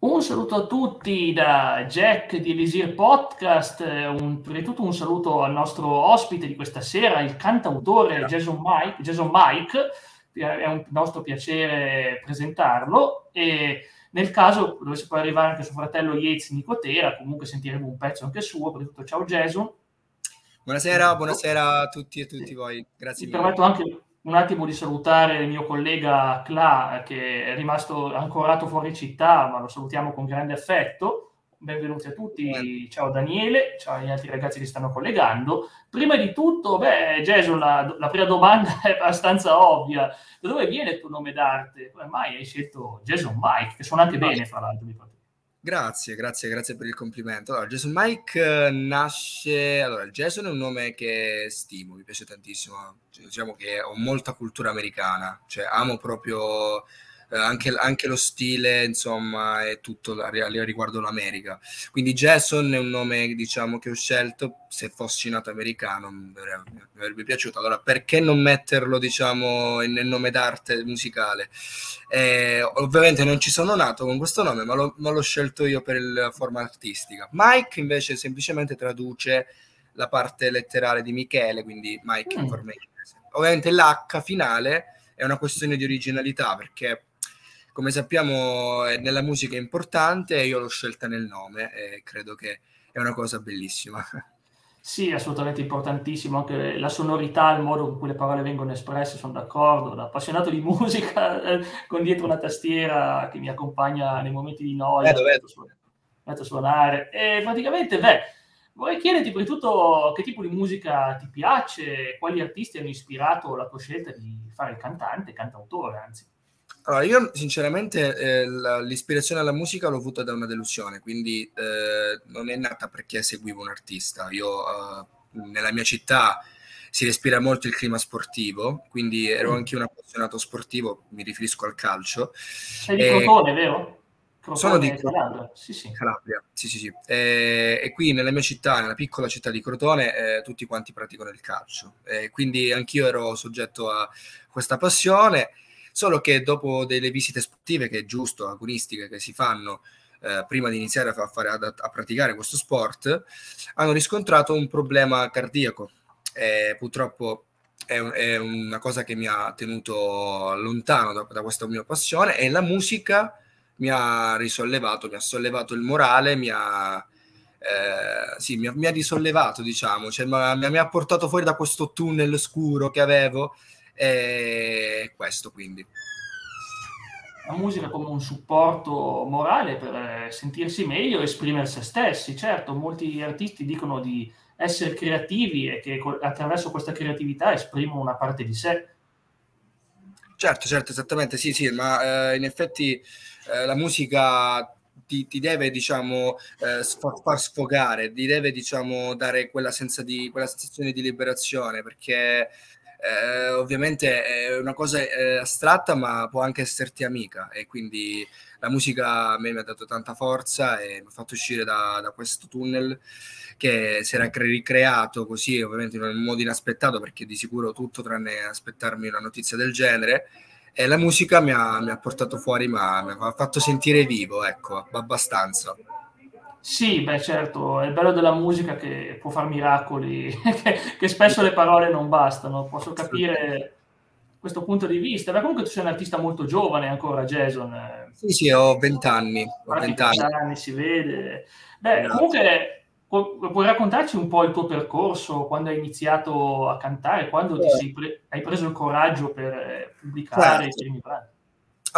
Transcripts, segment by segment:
Un saluto a tutti da Jack di Elisir Podcast, un, prima di tutto un saluto al nostro ospite di questa sera, il cantautore Jason Mike, Jason Mike. è un nostro piacere presentarlo e nel caso dovesse poi arrivare anche suo fratello Yates Nicotera, comunque sentiremo un pezzo anche suo, prima di tutto ciao Jason. Buonasera, buonasera a tutti e a tutti voi, grazie Mi permetto anche un attimo di salutare il mio collega Cla, che è rimasto ancorato fuori città, ma lo salutiamo con grande affetto. Benvenuti a tutti, ciao Daniele, ciao agli altri ragazzi che stanno collegando. Prima di tutto, beh, Jason, la, la prima domanda è abbastanza ovvia. Da dove viene il tuo nome d'arte? Come mai hai scelto Jason Mike, che suona anche bene, fra l'altro? Grazie, grazie, grazie per il complimento. Allora, Jason Mike nasce... Allora, Jason è un nome che stimo, mi piace tantissimo. Diciamo che ho molta cultura americana, cioè amo proprio eh, anche, anche, lo stile, insomma, è tutto riguardo l'America. Quindi Jason è un nome, diciamo, che ho scelto, se fossi nato americano mi avrebbe, mi avrebbe piaciuto. Allora, perché non metterlo, diciamo, nel nome d'arte musicale? Eh, ovviamente non ci sono nato con questo nome, ma, lo, ma l'ho scelto io per la forma artistica. Mike invece semplicemente traduce la parte letterale di Michele, quindi Mike mm. Information. Ovviamente l'H finale è una questione di originalità perché come sappiamo nella musica è importante io l'ho scelta nel nome e credo che è una cosa bellissima. Sì, assolutamente importantissimo, anche la sonorità, il modo con cui le parole vengono espresse, sono d'accordo, da appassionato di musica, eh, con dietro una tastiera che mi accompagna nei momenti di noia, vedo, vedo. metto a suonare, e praticamente, beh, vorrei chiederti prima di tutto che tipo di musica ti piace, quali artisti hanno ispirato la tua scelta di fare il cantante, cantautore anzi. Allora, io sinceramente eh, l'ispirazione alla musica l'ho avuta da una delusione, quindi eh, non è nata perché seguivo un artista. Io eh, nella mia città si respira molto il clima sportivo, quindi ero mm. anche un appassionato sportivo, mi riferisco al calcio. Sei di Crotone, vero? Crotone, sono di Calabria. Sì, sì. Calabria. Sì, sì, sì. E, e, qui nella mia città, nella piccola città di Crotone, eh, tutti quanti praticano il calcio. E quindi anch'io ero soggetto a questa passione solo che dopo delle visite sportive, che è giusto, agonistiche, che si fanno eh, prima di iniziare a, fare, a, a, praticare questo sport, hanno riscontrato un problema cardiaco. E purtroppo è, è, una cosa che mi ha tenuto lontano da, da questa mia passione e la musica mi ha risollevato, mi ha sollevato il morale, mi ha... Eh, sì, mi ha, mi ha, risollevato, diciamo, cioè, mi, mi ha portato fuori da questo tunnel scuro che avevo e questo quindi. La musica come un supporto morale per eh, sentirsi meglio e esprimere se stessi. Certo, molti artisti dicono di essere creativi e che attraverso questa creatività esprimono una parte di sé. Certo, certo, esattamente, sì, sì, ma eh, in effetti eh, la musica ti, ti, deve, diciamo, eh, far sfogare, ti deve, diciamo, dare quella, senza di, quella sensazione di liberazione, perché eh, ovviamente è una cosa eh, astratta ma può anche esserti amica e quindi la musica a me mi ha dato tanta forza e mi ha fatto uscire da, da questo tunnel che si era ricreato così ovviamente in un modo inaspettato perché di sicuro tutto tranne aspettarmi una notizia del genere. E la musica mi ha, mi ha portato fuori ma mi ha fatto sentire vivo ecco abbastanza sì, beh certo, è il bello della musica che può fare miracoli, che, che, spesso le parole non bastano, posso capire questo punto di vista. Beh, comunque tu sei un artista molto giovane ancora, Jason. Sì, sì, ho 20 anni. Ho 20 anni. anni. si vede. Beh, esatto. comunque pu- puoi raccontarci un po' il tuo percorso, quando hai iniziato a cantare, quando eh. pre- hai preso il coraggio per pubblicare certo. i primi brani?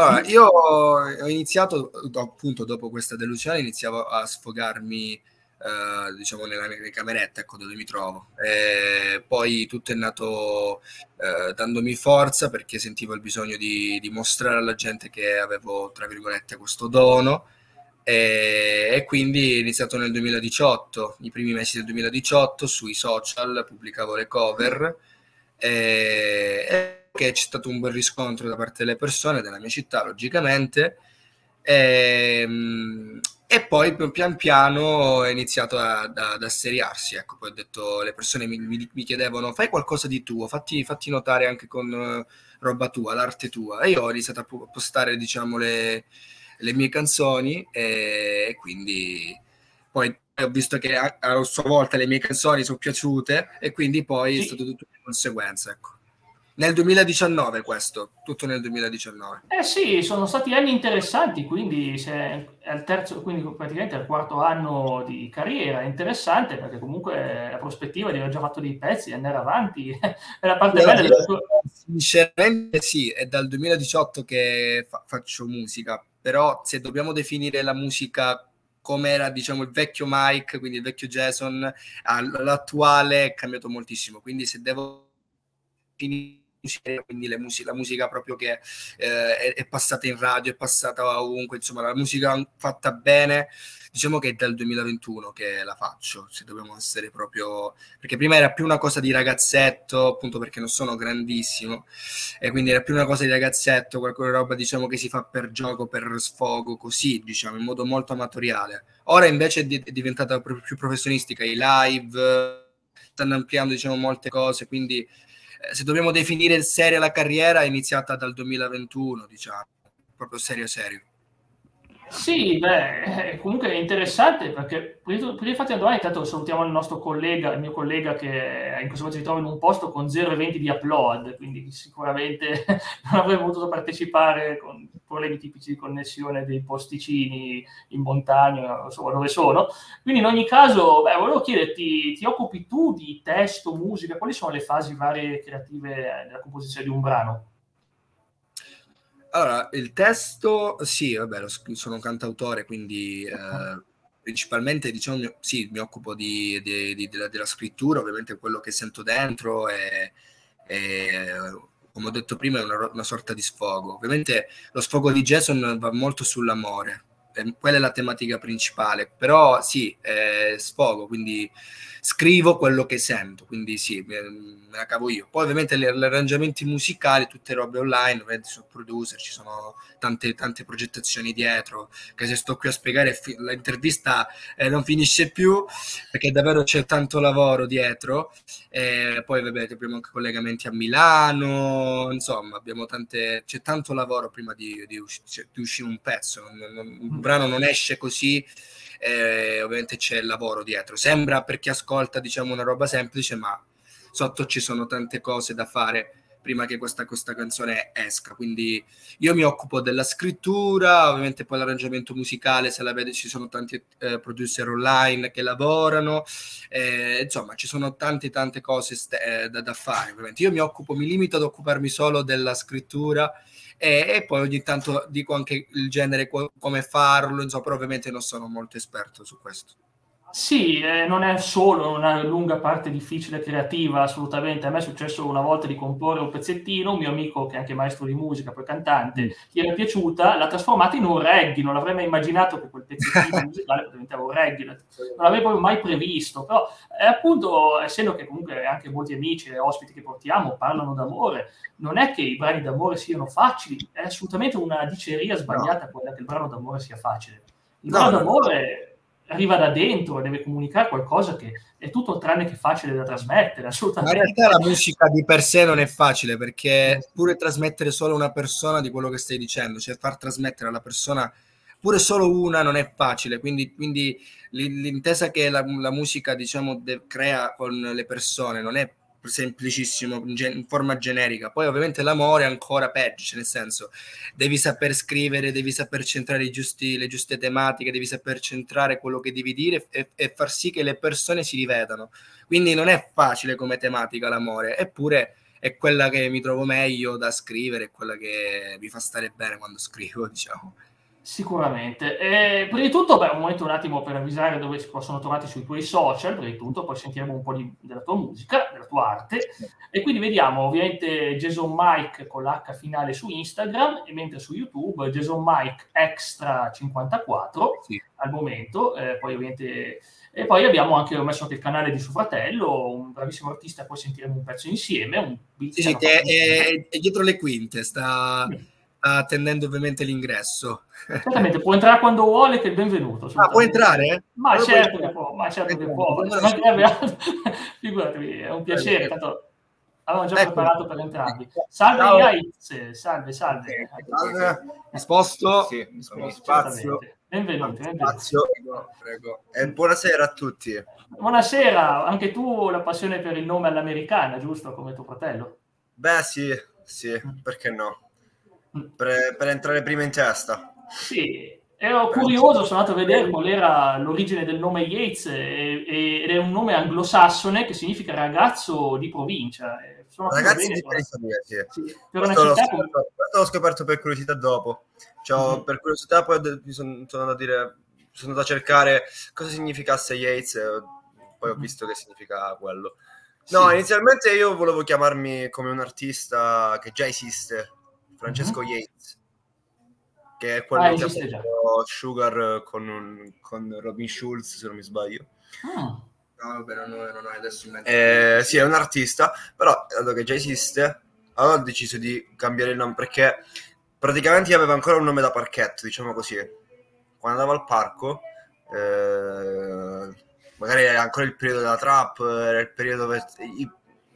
Allora, io ho iniziato appunto dopo questa delusione, iniziavo a sfogarmi, eh, diciamo, nella mia cameretta, ecco dove mi trovo. E poi tutto è nato eh, dandomi forza perché sentivo il bisogno di, di, mostrare alla gente che avevo, tra virgolette, questo dono. E, e quindi è iniziato nel 2018, i primi mesi del 2018, sui social pubblicavo le cover. E, e che c'è stato un bel riscontro da parte delle persone della mia città, logicamente. E, ehm, e poi pian piano è iniziato ad, ad asseriarsi. Ecco, poi ho detto, le persone mi, mi, mi chiedevano: fai qualcosa di tuo, fatti, fatti notare anche con uh, roba tua, l'arte tua. E io ho iniziato a postare, diciamo, le, le mie canzoni e, e quindi poi ho visto che a, a sua volta le mie canzoni sono piaciute e quindi poi sì. è stato tutto di conseguenza, ecco. Nel 2019 questo, tutto nel 2019. Eh sì, sono stati anni interessanti, quindi terzo, quindi praticamente il quarto anno di carriera, è interessante perché comunque la prospettiva di aver già fatto dei pezzi e andare avanti è la parte bella della tua... Sinceramente sì, è dal 2018 che fa- faccio musica, però se dobbiamo definire la musica come era diciamo il vecchio Mike, quindi il vecchio Jason, all'attuale è cambiato moltissimo, quindi se devo finire quindi music- la musica proprio che eh, è, è, passata in radio, è passata ovunque, insomma la musica fatta bene, diciamo che è dal 2021 che la faccio, se dobbiamo essere proprio, perché prima era più una cosa di ragazzetto, appunto perché non sono grandissimo, e quindi era più una cosa di ragazzetto, qualche roba diciamo che si fa per gioco, per sfogo, così diciamo, in modo molto amatoriale. Ora invece è, di- è diventata più professionistica, i live stanno ampliando diciamo molte cose, quindi se dobbiamo definire seria la carriera, è iniziata dal 2021, diciamo, proprio serio serio. Sì, beh, comunque è interessante perché prima di farti domanda, intanto salutiamo il nostro collega, il mio collega che in questo momento si trova in un posto con zero eventi di upload, quindi sicuramente non avremmo potuto partecipare con problemi tipici di connessione dei posticini in montagna, insomma, dove sono. Quindi in ogni caso, beh, volevo chiederti, ti occupi tu di testo, musica, quali sono le fasi varie creative della composizione di un brano? Allora, il testo, sì, vabbè, sono un cantautore, quindi eh, principalmente, diciamo, sì, mi occupo di, di, di, della, della, scrittura, ovviamente quello che sento dentro e, e come ho detto prima, è una, una, sorta di sfogo. Ovviamente lo sfogo di Jason va molto sull'amore, quella è la tematica principale, però sì, eh, sfogo, quindi scrivo quello che sento, quindi sì, me, la cavo io. Poi ovviamente gli, arrangiamenti musicali, tutte robe online, ovviamente sul producer, ci sono tante, tante progettazioni dietro, che se sto qui a spiegare l'intervista eh, non finisce più, perché davvero c'è tanto lavoro dietro, e poi vabbè, abbiamo anche collegamenti a Milano, insomma, abbiamo tante, c'è tanto lavoro prima di, di, usci- di uscire un pezzo, non, non, un brano non esce così eh, ovviamente c'è il lavoro dietro. Sembra per chi ascolta, diciamo, una roba semplice, ma sotto ci sono tante cose da fare prima che questa, questa canzone esca. Quindi io mi occupo della scrittura, ovviamente poi l'arrangiamento musicale, se la vede ci sono tanti eh, producer online che lavorano, eh, insomma ci sono tante tante cose st- eh, da, da, fare. Ovviamente io mi occupo, mi limito ad occuparmi solo della scrittura e, e, poi ogni tanto dico anche il genere come farlo, insomma, però ovviamente non sono molto esperto su questo. Sì, eh, non è solo una lunga parte difficile creativa, assolutamente. A me è successo una volta di comporre un pezzettino, un mio amico che è anche maestro di musica, poi cantante, gli era piaciuta, l'ha trasformata in un reggae, non avrei mai immaginato che quel pezzettino musicale diventava un reggae, non proprio mai previsto, però è appunto, essendo che comunque anche molti amici e ospiti che portiamo parlano d'amore, non è che i brani d'amore siano facili, è assolutamente una diceria sbagliata no. quella che il brano d'amore sia facile. Il brano no, d'amore arriva da dentro, deve comunicare qualcosa che è tutto tranne che facile da trasmettere, assolutamente. In realtà la musica di per sé non è facile perché pure trasmettere solo una persona di quello che stai dicendo, cioè far trasmettere alla persona pure solo una non è facile, quindi, quindi l'intesa che la, la musica diciamo de- crea con le persone non è semplicissimo in forma generica. Poi ovviamente l'amore è ancora peggio cioè nel senso devi saper scrivere devi saper centrare giusti, le giuste tematiche devi saper centrare quello che devi dire e, e, far sì che le persone si rivedano. Quindi non è facile come tematica l'amore eppure è quella che mi trovo meglio da scrivere è quella che mi fa stare bene quando scrivo diciamo Sicuramente. E, prima di tutto, beh, un momento un attimo per avvisare dove si possono trovare sui tuoi social, prima di tutto, poi sentiremo un po' di, della tua musica, della tua arte. E quindi vediamo ovviamente Jason Mike con l'H finale su Instagram, e mentre su YouTube Jason Mike Extra 54 sì. al momento. Eh, poi ovviamente... E poi abbiamo anche, ho messo anche il canale di suo fratello, un bravissimo artista, poi sentiremo un pezzo insieme. Un sì, che è, è, dietro le quinte, sta... Sì attendendo ovviamente l'ingresso. Certamente, può entrare quando vuole, che è benvenuto. Ah, può entrare? Ma allora certo che può, ma certo che può. Figuratevi, è un piacere. Tanto Avevamo già ecco. preparato per entrambi. Salve Ciao. Salve, salve. salve. Mi sposto, sì, mi spazio. Benvenuti, spazio. Prego. E buonasera a tutti. Buonasera, anche tu la passione per il nome all'americana, giusto, come tuo fratello? Beh sì, sì, perché no? Per, per entrare prima in testa. Sì, Ero curioso, sono andato a vedere qual era l'origine del nome Yates e, e, ed è un nome anglosassone che significa ragazzo di provincia. Sono Ragazzi bene, di periferia, sì. sì. Per questo, l'ho scoperto, questo l'ho scoperto per curiosità dopo. Cioè, mm-hmm. Per curiosità poi sono, sono, andato a dire, sono andato a cercare cosa significasse Yates e poi ho mhm. visto che significa quello. No, sì. inizialmente io volevo chiamarmi come un artista che già esiste, Francesco mm-hmm. Yates che è quello ah, che ha fatto Sugar con, con, Robin Schulz, se non mi sbaglio. Ah. No, vabbè, non, non ho adesso in mente. Eh, sì, è un artista, però dato che già esiste, allora ho deciso di cambiare il nome perché praticamente aveva ancora un nome da parchetto, diciamo così. Quando andavo al parco, eh, magari era ancora il periodo della trap, era il periodo dove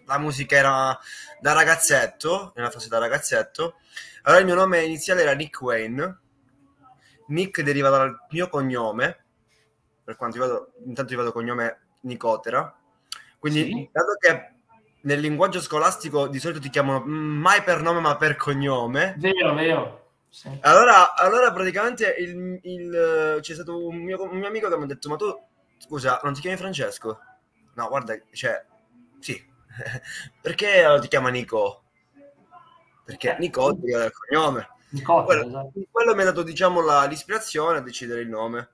la musica era da ragazzetto, nella fase da ragazzetto, allora il mio nome iniziale era Nick Wayne. Nick deriva dal mio cognome, per quanto io vado, intanto io vado cognome Nicotera. Quindi, sì. dato che nel linguaggio scolastico di solito ti chiamano mai per nome ma per cognome. Vero, vero. Sì. Allora, allora, praticamente il, il, c'è stato un mio, un mio, amico che mi ha detto: Ma tu, scusa, non ti chiami Francesco? No, guarda, cioè, sì. Perché ti chiama Nico? perché eh, Nicotti era il cognome. Nicotti, quello, esatto. quello mi ha dato diciamo la, l'ispirazione a decidere il nome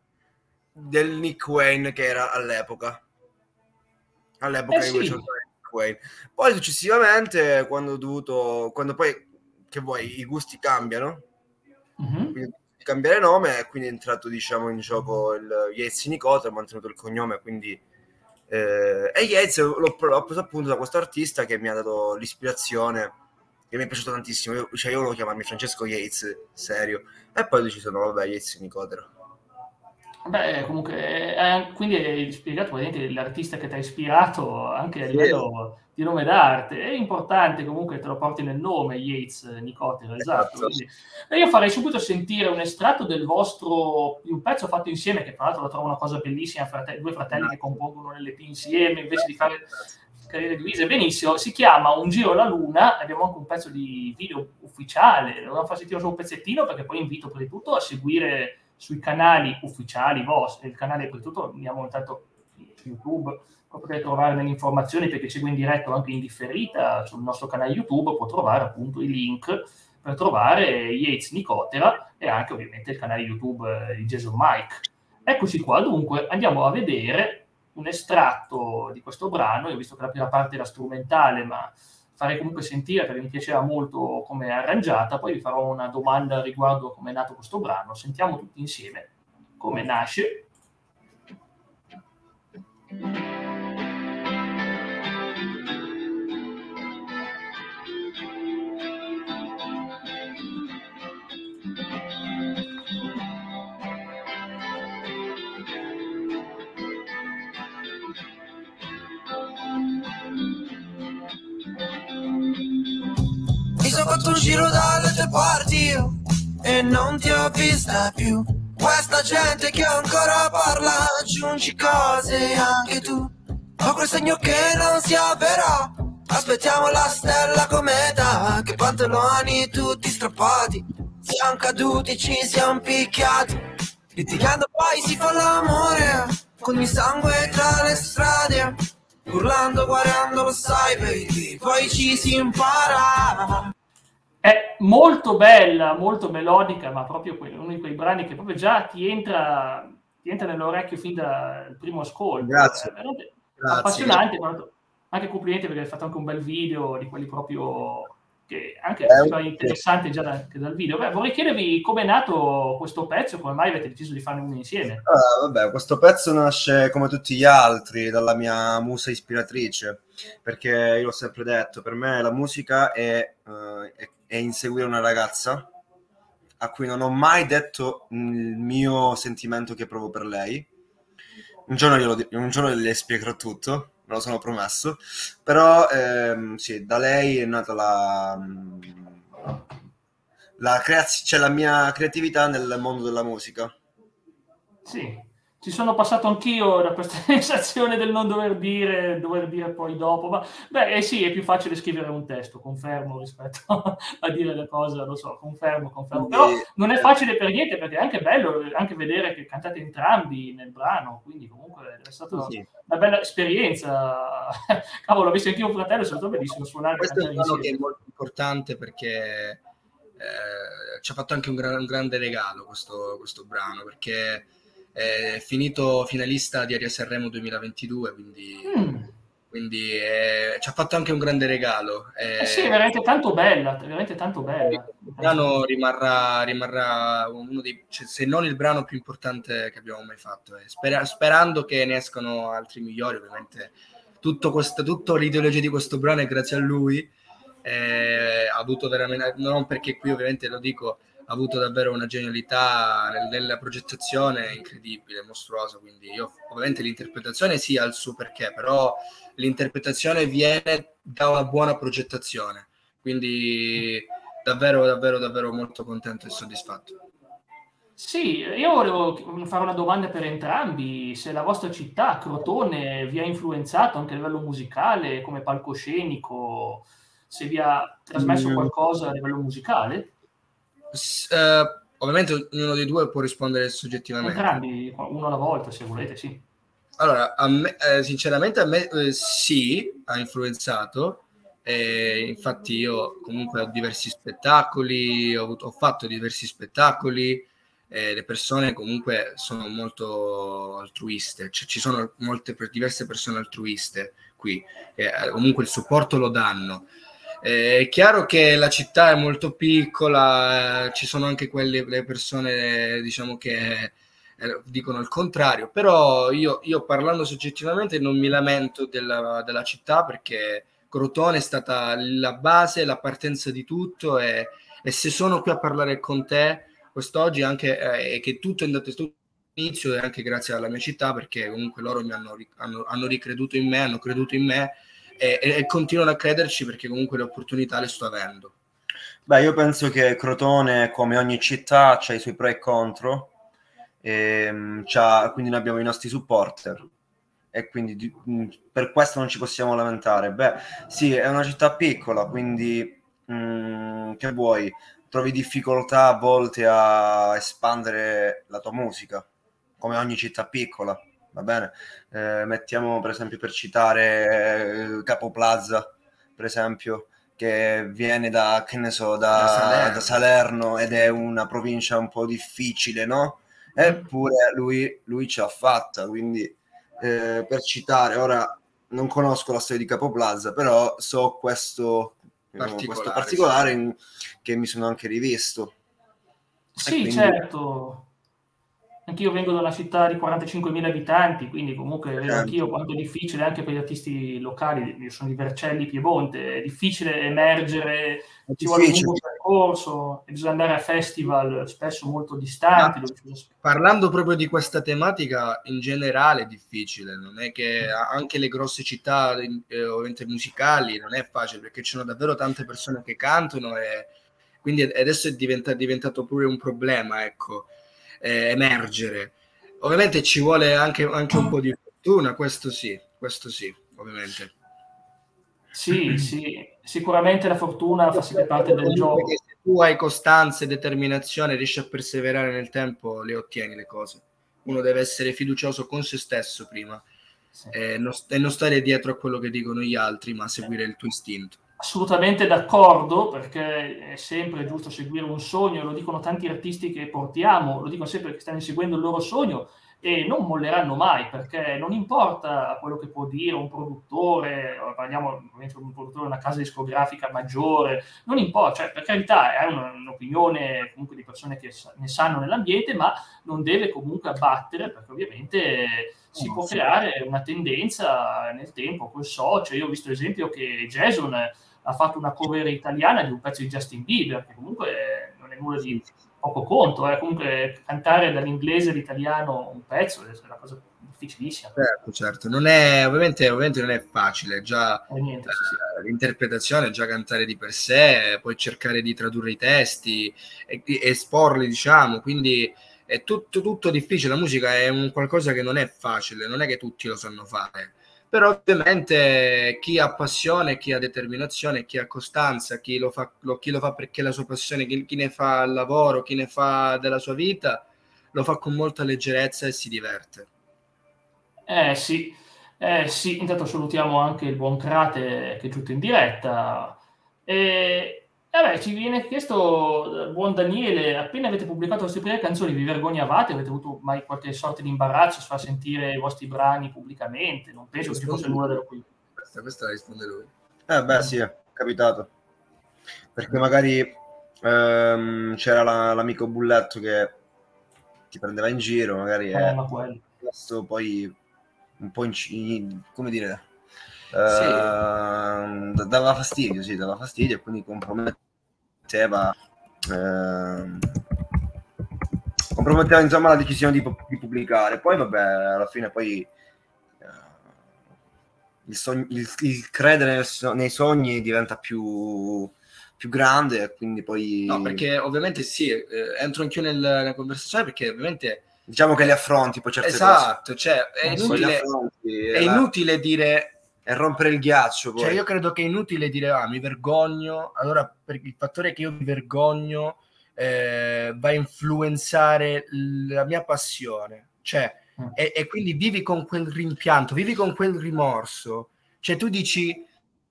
del Nick Wayne che era all'epoca. All'epoca eh, sì. Nick Wayne. Poi successivamente quando ho dovuto, quando poi che vuoi, i gusti cambiano, mm-hmm. quindi cambiare nome e quindi è entrato diciamo in gioco il Yates Nicote, ho mantenuto il cognome, quindi eh, e Yates l'ho, l'ho preso appunto da questo artista che mi ha dato l'ispirazione che mi è piaciuto tantissimo. Io, cioè, io volevo chiamarmi Francesco Yates, serio. E poi ho deciso, no, vabbè, Yates Nicotero. Beh, comunque, eh, quindi hai spiegato praticamente l'artista che ti ha ispirato anche a livello sì. di nome d'arte. È importante comunque te lo porti nel nome, Yates Nicotero, esatto. esatto. Quindi, io farei subito sentire un estratto del vostro, di un pezzo fatto insieme, che tra l'altro lo trovo una cosa bellissima, frate- due fratelli che compongono l'LP insieme, invece di fare carriere divise benissimo, si chiama Un giro alla luna, abbiamo anche un pezzo di video ufficiale, lo far sentire solo un pezzettino perché poi invito prima di tutto a seguire sui canali ufficiali vostri, il canale di tutto intanto su YouTube, potete trovare delle informazioni perché segue in diretta o anche in differita sul nostro canale YouTube, può trovare appunto i link per trovare Yates Nicotera e anche ovviamente il canale YouTube eh, di Jason Mike. Eccoci qua, dunque andiamo a vedere un estratto di questo brano, io ho visto che la prima parte era strumentale, ma farei comunque sentire perché mi piaceva molto come è arrangiata, poi vi farò una domanda riguardo come è nato questo brano, sentiamo tutti insieme come nasce. Sono fatto un giro dalle tue parti io e non ti ho vista più. Questa gente che ancora parla, aggiungi cose anche tu. Ho quel segno che non si avverrà. Aspettiamo la stella cometa, che pantaloni tutti strappati. Siamo caduti, ci siamo picchiati. Litigando poi si fa l'amore, con il sangue tra le strade. Urlando, guardando, lo sai, baby, poi ci si impara. È molto bella, molto melodica, ma proprio uno di quei brani che proprio già ti entra, ti entra nell'orecchio fin dal primo ascolto. Grazie. È Grazie. appassionante, anche complimenti perché hai fatto anche un bel video di quelli proprio che anche eh, interessante già da, dal video. Beh, vorrei chiedervi come è nato questo pezzo, come mai avete deciso di farne uno insieme? Ah, vabbè, questo pezzo nasce come tutti gli altri dalla mia musa ispiratrice, perché io l'ho sempre detto, per me la musica è, uh, è è inseguire una ragazza a cui non ho mai detto il mio sentimento che provo per lei. Un giorno, glielo, un giorno le spiegherò tutto, me lo sono promesso, però ehm, sì, da lei è nata la, la, creaz- cioè la mia creatività nel mondo della musica. Sì, ci sono passato anch'io da questa sensazione del non dover dire, dover dire poi dopo, ma beh, eh sì, è più facile scrivere un testo, confermo rispetto a dire le cose, lo so, confermo, confermo, però non è facile per niente perché è anche bello anche vedere che cantate entrambi nel brano, quindi comunque è stata sì. una bella esperienza. Cavolo, ho visto anche un fratello, è stato bellissimo suonare. Questo è un brano che è molto importante perché eh, ci ha fatto anche un, gran, un grande regalo questo, questo brano, perché è finito finalista di Aria Sanremo 2022, quindi, mm. quindi è, ci ha fatto anche un grande regalo. È, eh sì, è veramente tanto bella, veramente tanto bella. Il brano rimarrà, rimarrà uno dei, cioè, se non il brano più importante che abbiamo mai fatto, eh. Spera, sperando che ne escano altri migliori, ovviamente. Tutto questo, tutta l'ideologia di questo brano è grazie a lui. Eh, ha avuto veramente, non perché qui ovviamente lo dico, ha avuto davvero una genialità nella progettazione incredibile, mostruosa, quindi io ovviamente l'interpretazione sì ha il suo perché, però l'interpretazione viene da una buona progettazione, quindi davvero, davvero, davvero molto contento e soddisfatto. Sì, io volevo fare una domanda per entrambi, se la vostra città, Crotone, vi ha influenzato anche a livello musicale, come palcoscenico, se vi ha trasmesso mm. qualcosa a livello musicale? Uh, ovviamente ognuno dei due può rispondere soggettivamente. Entrambi, uno alla volta se volete, sì. Allora, a me, eh, sinceramente a me eh, sì, ha influenzato. Eh, infatti io comunque ho diversi spettacoli, ho, avuto, ho fatto diversi spettacoli, le persone comunque sono molto altruiste, cioè, ci sono molte diverse persone altruiste qui, eh, comunque il supporto lo danno. Eh, è chiaro che la città è molto piccola, eh, ci sono anche quelle le persone diciamo che eh, dicono il contrario, però io, io, parlando soggettivamente non mi lamento della, della, città perché Crotone è stata la base, la partenza di tutto e, e se sono qui a parlare con te quest'oggi anche eh, che tutto è andato tutto inizio è anche grazie alla mia città perché comunque loro mi hanno, hanno, hanno ricreduto in me, hanno creduto in me e, e continuano a crederci perché comunque le opportunità le sto avendo. Beh, io penso che Crotone, come ogni città, ha i suoi pro e contro, e, mm, quindi noi abbiamo i nostri supporter e quindi di, mm, per questo non ci possiamo lamentare. Beh, sì, è una città piccola, quindi mh, mm, che vuoi? Trovi difficoltà a volte a espandere la tua musica, come ogni città piccola va bene? Eh, mettiamo per esempio per citare eh, Capo Plaza, per esempio, che viene da, che ne so, da, da, Salerno. da, Salerno. ed è una provincia un po' difficile, no? Eppure lui, lui ce l'ha fatta, quindi eh, per citare, ora non conosco la storia di Capo Plaza, però so questo particolare, questo particolare in, che mi sono anche rivisto. Sì, quindi... certo Anch'io vengo da una città di 45.000 abitanti, quindi comunque vedo certo. anch'io quanto è difficile anche per gli artisti locali, io sono di Vercelli, Piemonte, è difficile emergere, è ci vuole un lungo percorso, bisogna andare a festival spesso molto distanti. No, parlando proprio di questa tematica, in generale è difficile, non è che anche le grosse città eh, ovviamente musicali non è facile perché ci sono davvero tante persone che cantano e quindi adesso è diventato, è diventato pure un problema, ecco eh, emergere. Ovviamente ci vuole anche, anche un po' di fortuna, questo sì, questo sì, ovviamente. Sì, sì, sicuramente la fortuna fa sempre parte del gioco. Se tu hai costanza e determinazione, riesci a perseverare nel tempo, le ottieni le cose. Uno deve essere fiducioso con se stesso prima sì. e, non, e non stare dietro a quello che dicono gli altri, ma seguire il tuo istinto assolutamente d'accordo perché è sempre giusto seguire un sogno, lo dicono tanti artisti che portiamo, lo dicono sempre che stanno inseguendo il loro sogno e non molleranno mai perché non importa quello che può dire un produttore, parliamo di un produttore una casa discografica maggiore, non importa, cioè, per carità è un'opinione comunque di persone che ne sanno nell'ambiente, ma non deve comunque abbattere perché ovviamente si può creare una tendenza nel tempo col socio. Io ho visto esempio che Jason ha fatto una cover italiana di un pezzo di Justin Bieber, che comunque non è nulla di poco conto, eh. comunque cantare dall'inglese all'italiano un pezzo è una cosa difficilissima. Certo, certo, non è, ovviamente, ovviamente non è facile, già Eh, niente, sì, sì. eh, l'interpretazione, già cantare di per sé, poi cercare di tradurre i testi e, e esporli, diciamo, quindi è tutto, tutto difficile, la musica è un qualcosa che non è facile, non è che tutti lo sanno fare, però ovviamente chi ha passione, chi ha determinazione, chi ha costanza, chi lo fa, lo- chi lo fa perché è la sua passione, chi, chi ne fa il lavoro, chi ne fa della sua vita, lo fa con molta leggerezza e si diverte. Eh sì, eh sì, intanto salutiamo anche il buon Crate che è giunto in diretta. E vabbè, ci viene chiesto dal buon Daniele, appena avete pubblicato le vostre prime canzoni, vi vergognavate? Avete avuto mai qualche sorta di imbarazzo a far sentire i vostri brani pubblicamente? Non penso che ci fosse nulla da qui. Questa, questa la risponde lui. Eh beh sì, è capitato. Perché magari ehm, c'era la- l'amico bulletto che ti prendeva in giro, magari Eh, è ma quello. questo poi un po' in, in- come dire Sì. ehm, d- dava fastidio, sì, dava fastidio e quindi comprometteva ehm, comprometteva insomma la decisione di, di pubblicare. Poi vabbè, alla fine poi eh, il, sogn- il- il credere nel so- nei sogni diventa più, più grande e quindi poi No, perché ovviamente sì, eh, entro anch'io nel- nella conversazione perché ovviamente diciamo che li affronti poi certe esatto, cioè è cose. Poi li inutile, affronti è la- inutile dire e rompere il ghiaccio poi. Cioè, io credo che è inutile dire ah, mi vergogno. Allora, per il fattore che io mi vergogno eh, va a influenzare la mia passione. Cioè, Mm. e, e quindi vivi con quel rimpianto, vivi con quel rimorso. Cioè, tu dici,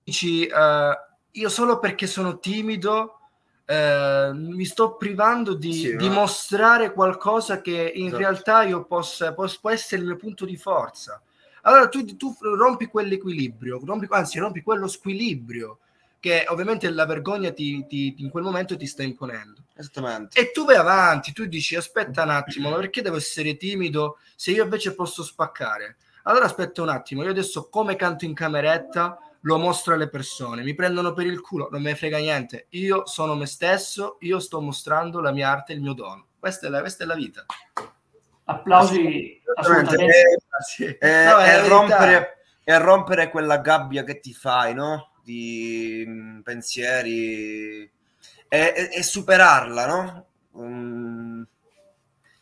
dici eh, io solo perché sono timido. eh, mi sto privando di Sì, ma- dimostrare qualcosa che in Esatto. realtà io possa, pos- può essere il mio punto di forza. Allora tu, tu rompi quell'equilibrio, rompi, anzi rompi quello squilibrio che ovviamente la vergogna ti, ti- in quel momento ti sta imponendo. Esattamente. E tu vai avanti, tu dici aspetta un attimo, ma perché devo essere timido se io invece posso spaccare? Allora aspetta un attimo, io adesso come canto in cameretta lo mostro alle persone, mi prendono per il culo, non me ne frega niente, io sono me stesso, io sto mostrando la mia arte, il mio dono. Questa è la, questa è la vita. Applausi assolutamente. E- Sì. e- No, è e verità. rompere, e rompere quella gabbia che ti fai, no? Di mm, pensieri e, superarla, no? Mm,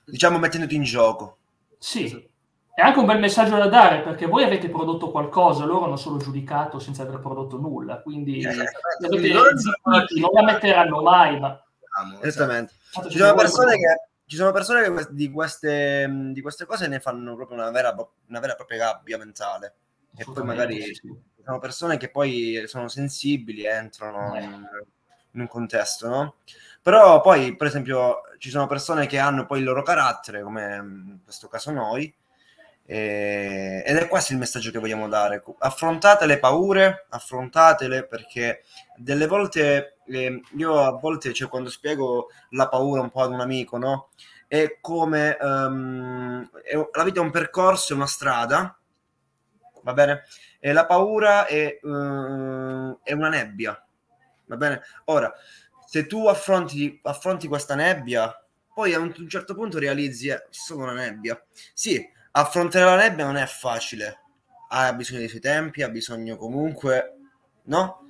diciamo mettendoti in gioco. Sì, è anche un bel messaggio da dare perché voi avete prodotto qualcosa, loro hanno solo giudicato senza aver prodotto nulla, quindi Eh, quindi zittiti, non la metteranno mai, ma Esattamente. Ci sono persone che, ci sono persone che di, queste, di queste cose ne fanno proprio una vera, una vera e propria gabbia mentale. E poi magari ci sono persone che poi sono sensibili e entrano Eh. in, in un contesto, no? Però poi, per esempio, ci sono persone che hanno poi il loro carattere, come in questo caso noi, e- ed è questo il messaggio che vogliamo dare. Affrontate le paure, affrontatele perché delle volte, eh, io a volte, cioè quando spiego la paura un po' ad un amico, no? È come ehm, è- la vita è un percorso, è una strada, va bene? E la paura è, ehm, è una nebbia, va bene? Ora, se tu affronti, affronti questa nebbia, poi a un, certo punto realizzi, eh, è solo una nebbia. Sì, affrontare la nebbia non è facile, ha bisogno dei suoi tempi, ha bisogno comunque, no?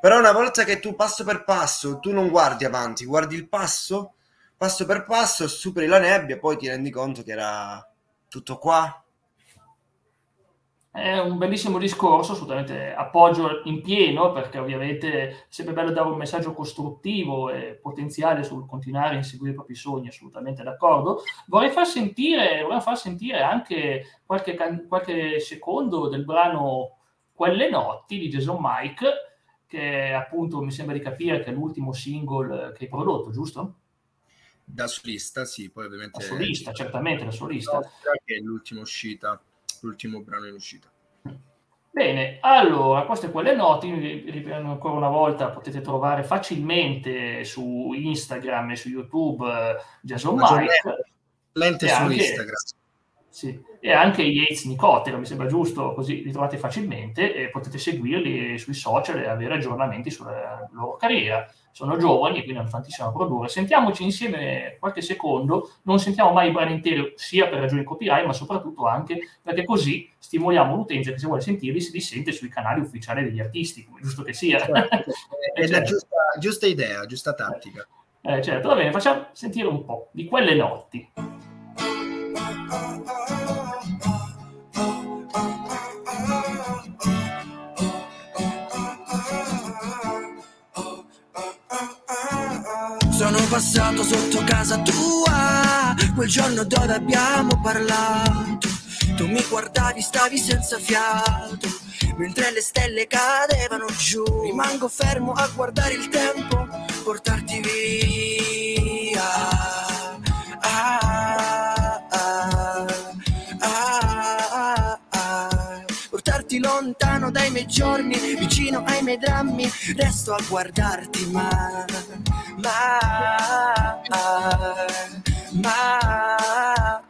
Però una volta che tu passo per passo, tu non guardi avanti, guardi il passo, passo per passo, superi la nebbia, poi ti rendi conto che era tutto qua. È un bellissimo discorso, assolutamente appoggio in pieno perché ovviamente è sempre bello dare un messaggio costruttivo e potenziale sul continuare a inseguire i propri sogni, assolutamente d'accordo. Vorrei far sentire, vorrei far sentire anche qualche, qualche secondo del brano Quelle notti di Jason Mike, che appunto mi sembra di capire che è l'ultimo single che hai prodotto, giusto? Da solista, sì, poi ovviamente... Da solista, certamente da solista. Che è l'ultima uscita, l'ultimo brano in uscita. Bene, allora, queste quelle ripeto ancora una volta, potete trovare facilmente su Instagram e su YouTube eh, Jason Mike. Lente su anche- Instagram. Sì. E anche Yates Nicotero, mi sembra giusto, così li trovate facilmente e potete seguirli sui social e avere aggiornamenti sulla loro carriera. Sono giovani e quindi hanno tantissimo da produrre. Sentiamoci insieme qualche secondo, non sentiamo mai i brani interi sia per ragioni copyright, ma soprattutto anche perché così stimoliamo l'utenza che se vuole sentirli si dissente sui canali ufficiali degli artisti, come giusto che sia. Certo. è la certo. giusta, giusta idea, giusta tattica. Eh, certo, va bene, facciamo sentire un po' di quelle notti. Sono passato sotto casa tua quel giorno dove abbiamo parlato. Tu mi guardavi, stavi senza fiato, mentre le stelle cadevano giù. Rimango fermo a guardare il tempo, portarti via. Portarti lontano dai miei giorni, vicino ai miei drammi, resto a guardarti ma, ma, ma.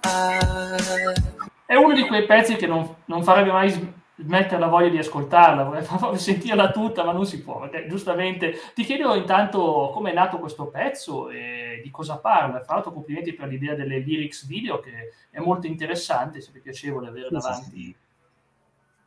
È uno di quei pezzi che non, non farebbe mai smettere la voglia di ascoltarla, vorrei sentirla tutta, ma non si può, perché giustamente ti chiedo intanto come è nato questo pezzo e di cosa parla. Fra l'altro complimenti per l'idea delle lyrics video che è molto interessante, sarebbe piacevole avere davanti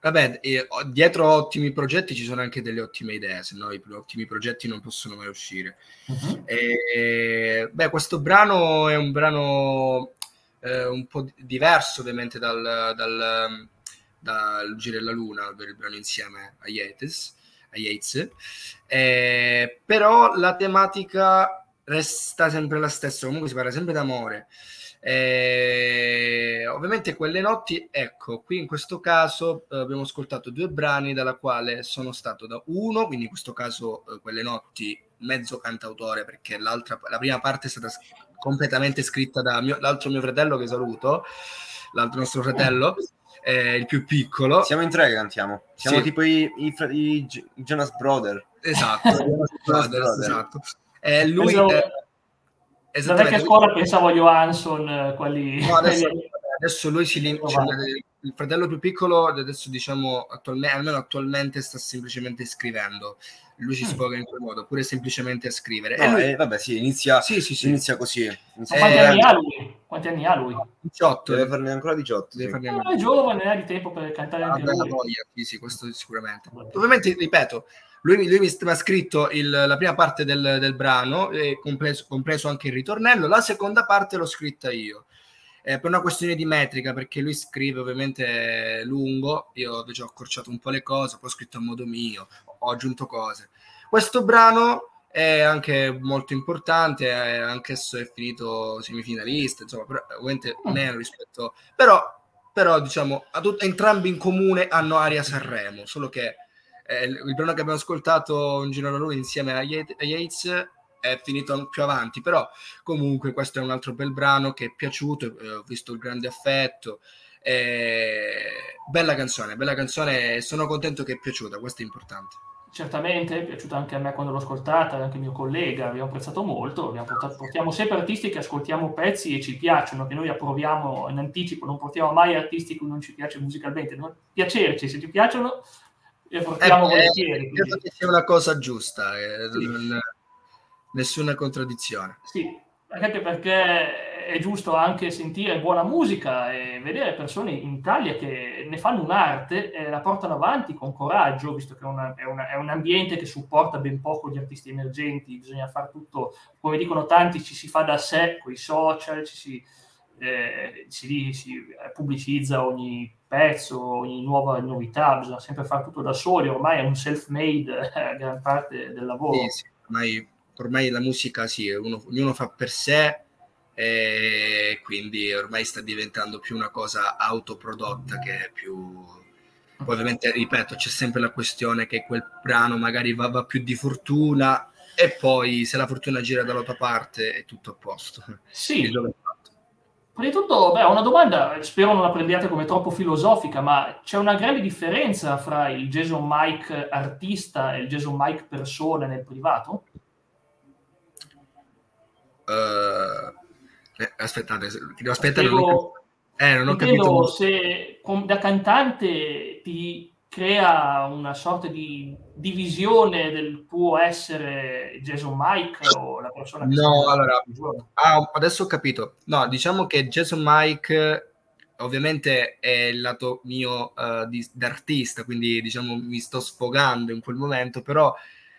Vabbè, dietro ottimi progetti ci sono anche delle ottime idee, se no i ottimi progetti non possono mai uscire. Uh-huh. E, beh, questo brano è un brano eh, un po' diverso ovviamente dal, dal, dal Giro la Luna, per il brano insieme a Yates, a Yates. Eh, però la tematica resta sempre la stessa, comunque si parla sempre d'amore. Eh, ovviamente quelle notti, ecco, qui in questo caso eh, abbiamo ascoltato due brani dalla quale sono stato da uno, quindi in questo caso eh, quelle notti mezzo cantautore perché l'altra, la prima parte è stata completamente scritta da mio, l'altro mio fratello che saluto, l'altro nostro fratello, il più piccolo. Siamo in tre che cantiamo, siamo sì. tipo i, i, i, Jonas Brother. Esatto, Jonas Brothers, esatto. Eh, lui... Esatto la vecchia scuola pensavo a Johansson, quelli... No, adesso, adesso, lui si lim- cioè, il fratello più piccolo adesso diciamo attualmente, almeno attualmente sta semplicemente scrivendo. Lui si mm. sfoga in quel modo oppure semplicemente a scrivere. No, e lui... eh, vabbè sì inizia, sì, sì, sì. inizia così. Inizia quanti, eh, anni ha lui? quanti anni ha lui? 18 deve farne ancora 18 deve farne no, è giovane ha di tempo per cantare anche ah, lui. voglia, sì, sì questo sicuramente. Ovviamente ripeto lui, lui mi ha scritto il, la prima parte del, del brano, compreso, compreso, anche il ritornello, la seconda parte l'ho scritta io. Eh, per una questione di metrica, perché lui scrive ovviamente lungo, io ho accorciato un po' le cose, poi ho scritto a modo mio, ho aggiunto cose. Questo brano è anche molto importante, è, anch'esso è finito semifinalista, insomma, però, ovviamente mm. meno rispetto... Però, però diciamo, tut- entrambi in comune hanno aria Sanremo, solo che eh, il brano che abbiamo ascoltato in giro da lui insieme a Yates è finito più avanti, però comunque questo è un altro bel brano che è piaciuto, eh, ho visto il grande affetto. Eh, bella canzone, bella canzone sono contento che è piaciuta, questo è importante. Certamente, è piaciuta anche a me quando l'ho ascoltata, anche mio collega, abbiamo apprezzato molto, abbiamo portato, portiamo sempre artisti che ascoltiamo pezzi e ci piacciono, che noi approviamo in anticipo, non portiamo mai artisti cui non ci piace musicalmente, non piacerci, se ci piacciono e portiamo eh, volentieri. Credo che sia una cosa giusta, eh, sì. non, nessuna contraddizione. Sì, anche perché è giusto anche sentire buona musica e vedere persone in Italia che ne fanno un'arte e la portano avanti con coraggio, visto che è, una, è, una, è un ambiente che supporta ben poco gli artisti emergenti, bisogna fare tutto, come dicono tanti, ci si fa da sé, con i social, ci si, eh, si, si pubblicizza ogni pezzo, ogni nuova novità, bisogna sempre fare tutto da soli, ormai è un self-made eh, gran parte del lavoro. Sì, sì, ormai, ormai, la musica sì, uno, ognuno fa per sé e quindi ormai sta diventando più una cosa autoprodotta che è più... Poi ovviamente, ripeto, c'è sempre la questione che quel brano magari va, va più di fortuna e poi se la fortuna gira dall'altra parte è tutto a posto. Sì, Prima di tutto, beh, una domanda, spero non la prendiate come troppo filosofica, ma c'è una grande differenza fra il Jason Mike artista e il Jason Mike persona nel privato? Uh, eh, aspettate, devo aspettare. Spiego, Eh, non ho capito. se com- da cantante ti crea una sorta di divisione del tuo essere Jason Mike o la persona che No, allora-. Ah, adesso ho capito. No, diciamo che Jason Mike ovviamente è il lato mio eh, di, d'artista, quindi diciamo mi sto sfogando in quel momento, però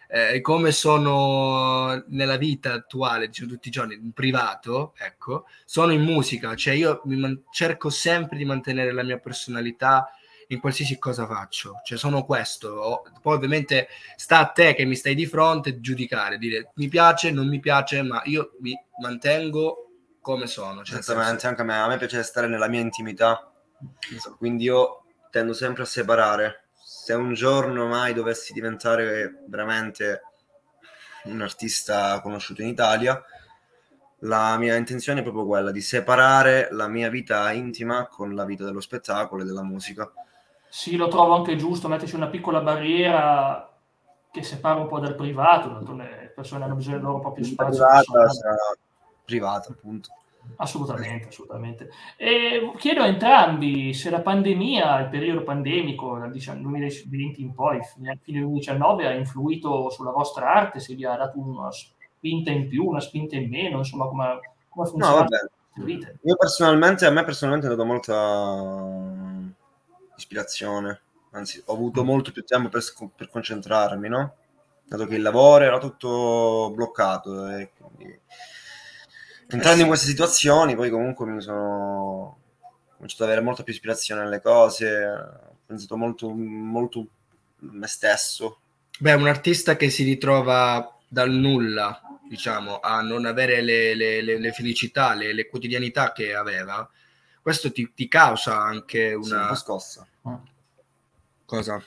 eh, come sono nella vita attuale, diciamo tutti i giorni, in privato, ecco, sono in musica, cioè io man- cerco sempre di mantenere la mia personalità in qualsiasi cosa faccio, cioè sono questo. Poi ovviamente sta a te che mi stai di fronte giudicare, dire mi piace, non mi piace, ma io mi mantengo come sono. Cioè, Esattamente, anche a me, a me piace stare nella mia intimità, Esatto. quindi io tendo sempre a separare. Se un giorno mai dovessi diventare veramente un artista conosciuto in Italia, la mia intenzione è proprio quella di separare la mia vita intima con la vita dello spettacolo e della musica. Sì, lo trovo anche giusto metterci una piccola barriera che separa un po' dal privato, d'altronde le persone hanno bisogno del loro proprio spazio. Privata, appunto. Assolutamente, assolutamente. E chiedo a entrambi se la pandemia, il periodo pandemico dal 2020 in poi, fine fine 2019, ha influito sulla vostra arte, se vi ha dato una spinta in più, una spinta in meno, insomma, come, come No, funziona vabbè, le vite. Io personalmente, a me personalmente è dato molta ispirazione, anzi ho avuto molto più tempo per, sc- per concentrarmi, no? Dato che il lavoro era tutto bloccato e quindi entrando in queste situazioni poi comunque mi sono cominciato ad avere molta più ispirazione alle cose, ho pensato molto, molto me stesso. Beh, un artista che si ritrova dal nulla, diciamo, a non avere le, le- le- le felicità, le, le quotidianità che aveva, questo ti, ti causa anche Sì, un una scossa. cosa?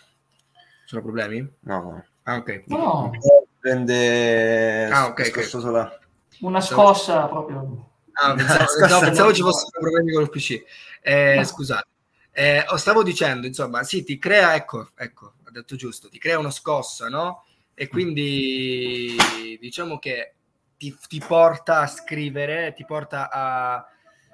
Sono problemi? No, no. Ah, ok. No, Prende Ah, ok, scosso là. una scossa proprio. Ah, pensavo, no, pensavo ci fossero problemi con il PC. Eh, No. Scusate. Eh, oh, stavo dicendo, insomma, sì, ti crea, ecco, ecco, ha detto giusto, ti crea una scossa, no? E quindi diciamo che ti, ti porta a scrivere, ti porta a,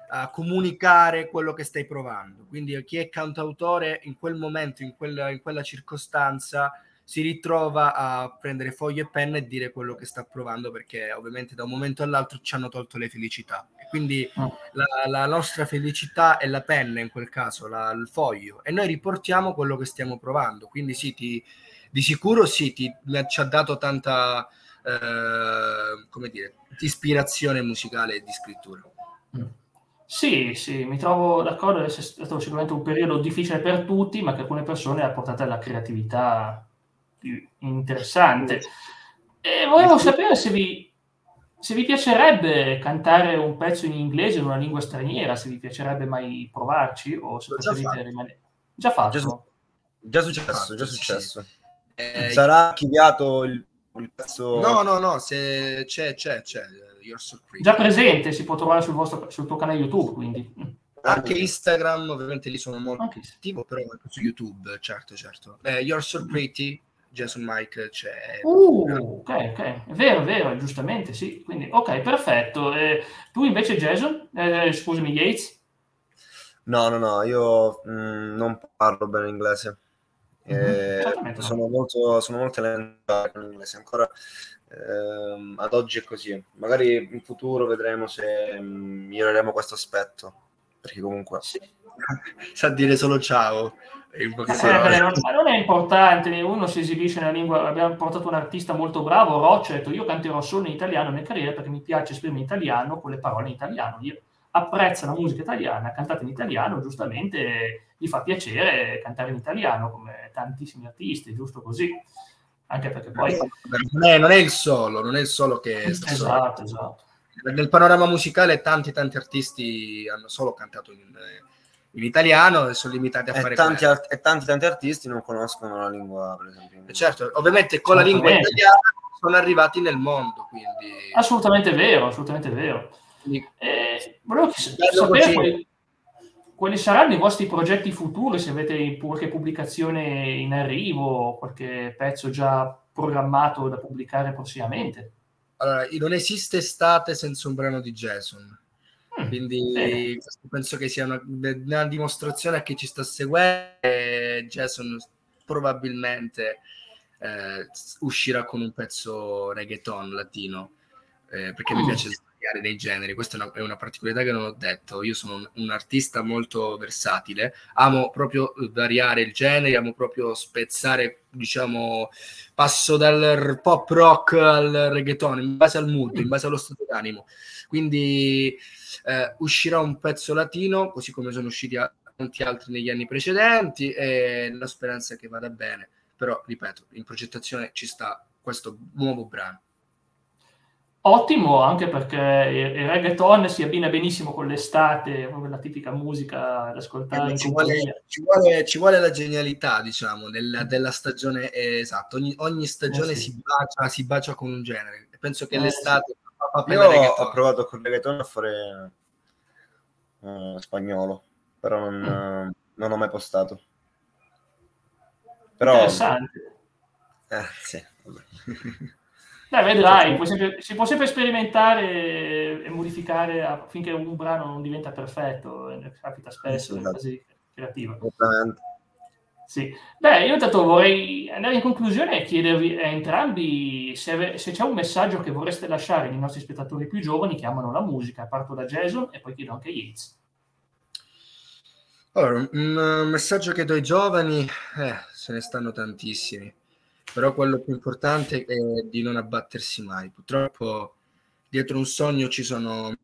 a comunicare quello che stai provando. Quindi chi è cantautore in quel momento, in quella, in quella circostanza, si ritrova a prendere foglie e penna e dire quello che sta provando perché ovviamente da un momento all'altro ci hanno tolto le felicità. E quindi Mm. la, la nostra felicità è la penna in quel caso, la- il foglio, e noi riportiamo quello che stiamo provando. Quindi sì, ti- di sicuro sì, ti, ci ha dato tanta, eh, come dire, ispirazione musicale e di scrittura. Sì, sì, mi trovo d'accordo, è stato sicuramente un periodo difficile per tutti, ma che alcune persone ha portato alla creatività più interessante. E volevo sapere se vi, se vi piacerebbe cantare un pezzo in inglese in una lingua straniera, se vi piacerebbe mai provarci o se L'ho già preferite fatto. rimanere... Già fatto? Già su- Già successo, già successo. Eh, Sarà archiviato il, il pezzo. no, no, no, se c'è, c'è, c'è. So pretty. Già presente, si può trovare sul, vostro, sul tuo canale YouTube, quindi... Mm, Anche Instagram, ovviamente lì sono molto Anche se- attivo, però su YouTube, certo, certo. Eh, You're so pretty, Jason Mike c'è. Uh, ok, ok, è vero, è vero, giustamente, sì. Quindi, ok, perfetto. Eh, tu invece, Jason, eh, scusami, Yates? No, no, no, io mh, non parlo bene inglese. Mhm, Eh, sono molto, sono molto elementare con l'inglese, ancora ehm, ad oggi è così. Magari in futuro vedremo se mh, miglioreremo questo aspetto, perché comunque Sì. Sa dire solo ciao. Eh, parole. non- è importante, uno si esibisce nella lingua, abbiamo portato un artista molto bravo, Roccia, ha detto io canterò solo in italiano nel carriera perché mi piace esprimere in italiano con le parole in italiano. Io apprezza la musica italiana, cantata in italiano, giustamente gli fa piacere cantare in italiano come tantissimi artisti, giusto così. Anche perché poi... non, è, non è il solo, non è il solo che. Esatto, esatto. Nel panorama musicale tanti tanti artisti hanno solo cantato in, in italiano e sono limitati a e fare tanti, quello. art- e tanti, tanti artisti non conoscono la lingua, per esempio. E Certo, ovviamente con la lingua italiana sono arrivati nel mondo, quindi, Assolutamente vero, assolutamente vero. quindi Eh, volevo sapere così. Quali, saranno i vostri progetti futuri, se avete qualche pubblicazione in arrivo, qualche pezzo già programmato da pubblicare prossimamente. allora, non esiste estate senza un brano di Jason. Mm, Quindi eh. penso che sia una, una, dimostrazione a chi ci sta seguendo. Jason probabilmente eh, uscirà con un pezzo reggaeton latino, eh, perché mm. mi piace variare dei generi. Questa è una, è una, particolarità che non ho detto. Io sono un, un, artista molto versatile, amo proprio variare il genere, amo proprio spezzare, diciamo, passo dal pop rock al reggaeton in base al mood, in base allo stato d'animo. Quindi eh, uscirà un pezzo latino, così come sono usciti tanti altri negli anni precedenti, e la speranza è che vada bene. Però, ripeto, in progettazione ci sta questo nuovo brano. Ottimo anche perché il reggaeton si abbina benissimo con l'estate, proprio la tipica musica da ascoltare. Eh, ci, vuole, ci, vuole, ci, vuole, la genialità, diciamo, del, della stagione eh, esatto. Ogni, ogni stagione eh sì. si, bacia, si, bacia, con un genere. Penso che eh l'estate. Sì. Io ho provato con il reggaeton a fare uh, spagnolo, però non, mm. uh, non, ho mai postato. Però, Interessante. Eh, sì, Beh, vedrai, sempre, si può sempre sperimentare e modificare affinché un brano non diventa perfetto, capita spesso in fase creativa. Sì. Beh, io intanto vorrei andare in conclusione e chiedervi a entrambi se, se, c'è un messaggio che vorreste lasciare ai nostri spettatori più giovani che amano la musica. Parto da Jason e poi chiedo anche a Yates. Allora, un messaggio che do ai giovani, eh, se ne stanno tantissimi però quello più importante è di non abbattersi mai. Purtroppo dietro un sogno ci sono,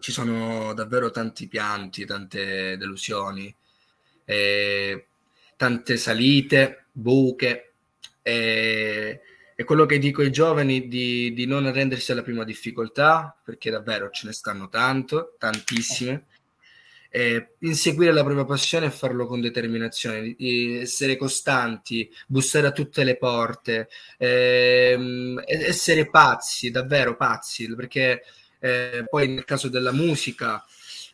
ci sono davvero tanti pianti, tante delusioni, eh, tante salite, buche. Eh, e quello che dico ai giovani di, di non arrendersi alla prima difficoltà, perché davvero ce ne stanno tanto, tantissime eh, inseguire la propria passione e farlo con determinazione, essere costanti, bussare a tutte le porte, ehm, essere pazzi, davvero pazzi, perché eh, poi nel caso della musica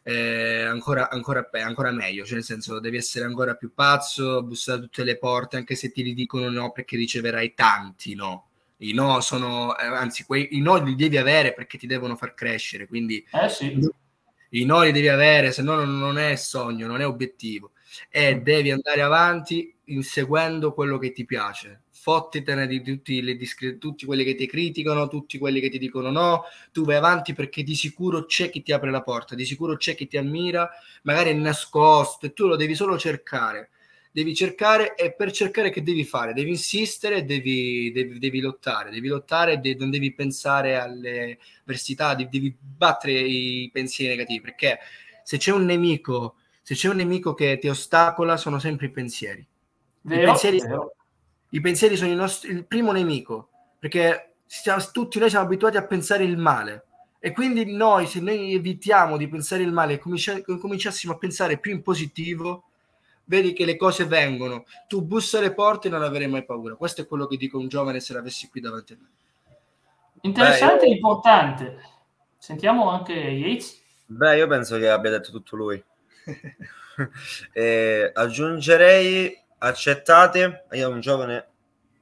eh, ancora, ancora, ancora meglio, cioè nel senso devi essere ancora più pazzo, bussare a tutte le porte, anche se ti dicono no perché riceverai tanti no. I no sono, eh, anzi, quei, i no li devi avere perché ti devono far crescere, quindi eh sì i no li devi avere, se no non è sogno, non è obiettivo. E mm. devi andare avanti inseguendo quello che ti piace. Fottitene di tutti, le discre- tutti quelli che ti criticano, tutti quelli che ti dicono no. Tu vai avanti perché di sicuro c'è chi ti apre la porta, di sicuro c'è chi ti ammira, magari è nascosto e tu lo devi solo cercare devi cercare e per cercare che devi fare? Devi insistere, devi, devi, devi lottare, devi lottare e non devi pensare alle avversità, devi, devi battere i pensieri negativi, perché se c'è un nemico, se c'è un nemico che ti ostacola, sono sempre i pensieri. Vero, I, pensieri vero. I pensieri sono il, nostro, il primo nemico, perché siamo, tutti noi siamo abituati a pensare il male. E quindi noi, se noi evitiamo di pensare il male e cominciassimo a pensare più in positivo, vedi che le cose vengono, tu bussa alle porte e non avere mai paura. Questo è quello che dico a un giovane se l'avessi qui davanti a me. Interessante e importante. Sentiamo anche Yates. Beh, io penso che abbia detto tutto lui. e aggiungerei accettate, io un giovane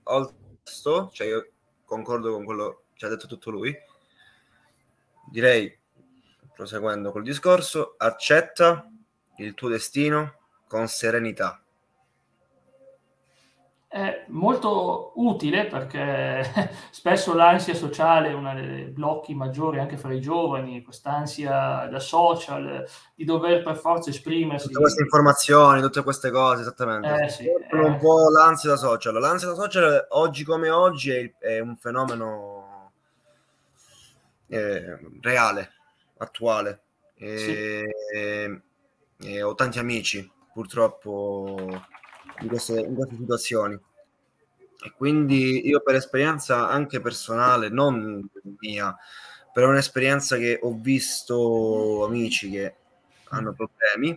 onesto, cioè io concordo con quello che ha detto tutto lui. Direi, proseguendo col discorso, accetta il tuo destino, con serenità. È molto utile perché spesso l'ansia sociale è uno dei blocchi maggiori anche fra i giovani, quest'ansia da social, di dover per forza esprimersi. Tutte queste informazioni, tutte queste cose, esattamente. Eh, sì, eh. Un po' l'ansia da social. L'ansia da social oggi come oggi è, è un fenomeno eh, reale, attuale. E, sì. e ho tanti amici purtroppo in queste, in queste situazioni. E quindi io per esperienza anche personale, non mia, per un'esperienza che ho visto amici che hanno problemi,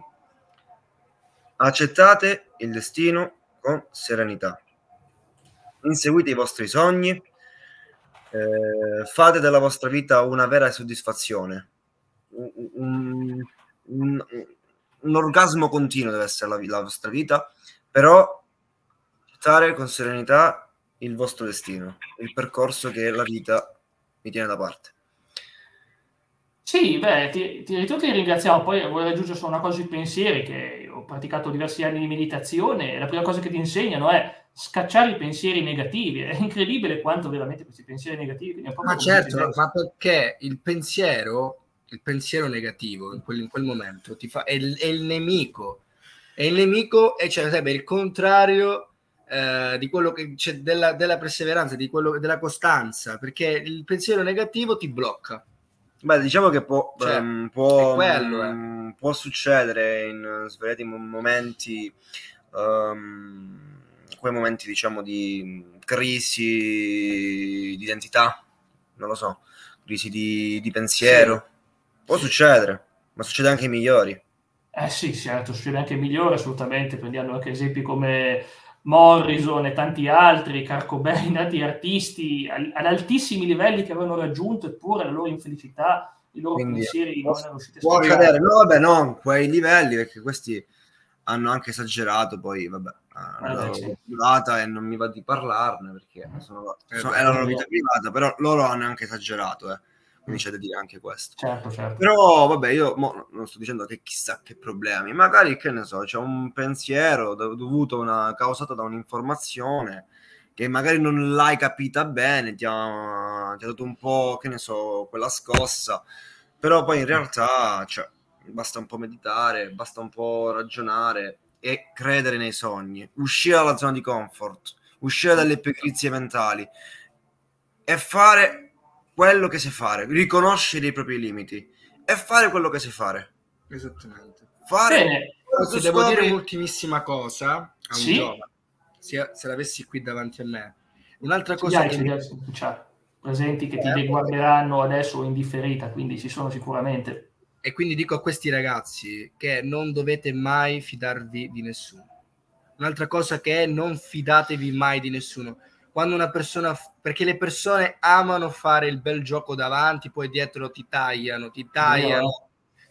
accettate il destino con serenità. Inseguite i vostri sogni, eh, fate della vostra vita una vera soddisfazione, un, un, un orgasmo continuo deve essere la, la vostra vita, però accettare con serenità il vostro destino, il percorso che la vita vi tiene da parte. Sì, beh, ti, ti, ti ringraziamo. Poi vorrei aggiungere solo una cosa sui pensieri, che ho praticato diversi anni di meditazione e la prima cosa che ti insegnano è scacciare i pensieri negativi. È incredibile quanto veramente questi pensieri negativi... Ma certo, ma perché il pensiero, il pensiero negativo in quel, in quel momento ti fa, è, il, è il nemico. È il nemico e cioè sarebbe il contrario eh, di quello che c'è della, della perseveranza, di quello, della costanza, perché il pensiero negativo ti blocca. Beh, diciamo che può, cioè, um, può, quello, um, eh. può, succedere in svariati momenti, um, quei momenti diciamo di crisi di identità, non lo so, crisi di, di pensiero. Sì. Può succedere, ma succede anche ai migliori. Eh sì, certo, succede anche ai migliori, assolutamente. Prendiamo anche esempi come Morrison e tanti altri, Carcobain, tanti artisti ad altissimi livelli che avevano raggiunto, eppure la loro infelicità, i loro Quindi, pensieri non erano riusciti a Può accadere, no, vabbè, non quei livelli, perché questi hanno anche esagerato, poi vabbè, la loro sì. privata e non mi va di parlarne perché sono, sono, è la loro vita privata, però loro hanno anche esagerato, eh quindi c'è da dire anche questo. Certo, certo. Però vabbè, io mo, non sto dicendo che chissà che problemi, magari che ne so, c'è un pensiero dovuto una, causato da un'informazione che magari non l'hai capita bene, ti ha, ti ha dato un po', che ne so, quella scossa, però poi in realtà cioè, basta un po' meditare, basta un po' ragionare e credere nei sogni, uscire dalla zona di comfort, uscire dalle pigrizie mentali e fare quello che sai fare, riconoscere i propri limiti e fare quello che sai fare. Esattamente. Fare Bene. Devo dire un'ultimissima cosa a un sì? giovane, se, se l'avessi qui davanti a me. Un'altra cosa che... Mi... Cioè, presenti che eh, ti guarderanno adesso in differita, quindi ci sono sicuramente. E quindi dico a questi ragazzi che non dovete mai fidarvi di nessuno. Un'altra cosa che è non fidatevi mai di nessuno quando una persona perché le persone amano fare il bel gioco davanti poi dietro ti tagliano ti tagliano no.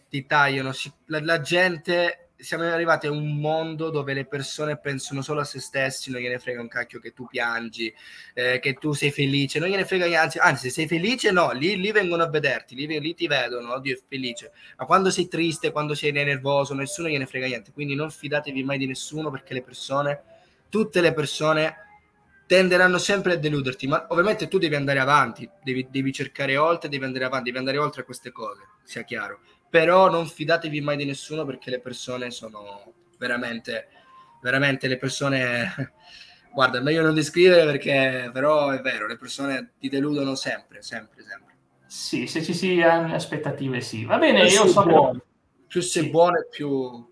ti tagliano. La, la, gente siamo arrivati a un mondo dove le persone pensano solo a se stessi non gliene frega un cacchio che tu piangi eh, che tu sei felice non gliene frega anzi, anzi se sei felice no lì, lì vengono a vederti lì, lì ti vedono oddio è felice. Ma quando sei triste quando sei nervoso nessuno gliene frega niente. Quindi non fidatevi mai di nessuno perché le persone tutte le persone tenderanno sempre a deluderti, ma ovviamente tu devi andare avanti, devi, devi, cercare oltre, devi andare avanti, devi andare oltre a queste cose, sia chiaro. Però non fidatevi mai di nessuno perché le persone sono veramente, veramente le persone... Guarda, è meglio non descrivere perché però è vero, le persone ti deludono sempre, sempre, sempre. Sì, se ci si hanno aspettative sì. Va bene, più io so buono. che... Più sei sì. buono più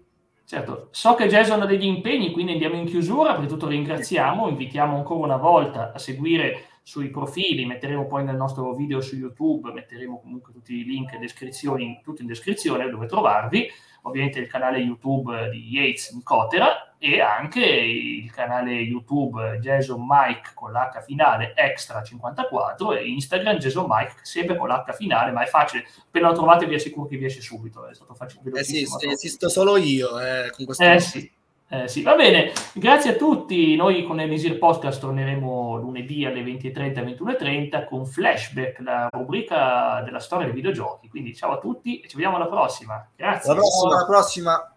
Certo, so che Jason ha degli impegni, quindi andiamo in chiusura. Per tutto ringraziamo, invitiamo ancora una volta a seguire sui profili, metteremo poi nel nostro video su YouTube, metteremo comunque tutti i link e descrizioni, tutto in descrizione dove trovarvi ovviamente il canale YouTube di Yates in Cotera e anche il canale YouTube Jason Mike con l'H finale Extra 54 e Instagram Jason Mike sempre con l'H finale, ma è facile, appena lo trovate vi assicuro che vi esce subito, è stato facile. Eh sì, esisto solo io eh, con questo. Eh sì. Eh, sì, va bene, grazie a tutti. Noi con Elisir Podcast torneremo lunedì alle 20.30 e 21.30 con Flashback, la rubrica della storia dei videogiochi. Quindi ciao a tutti e ci vediamo alla prossima. Grazie. Alla prossima. Alla prossima.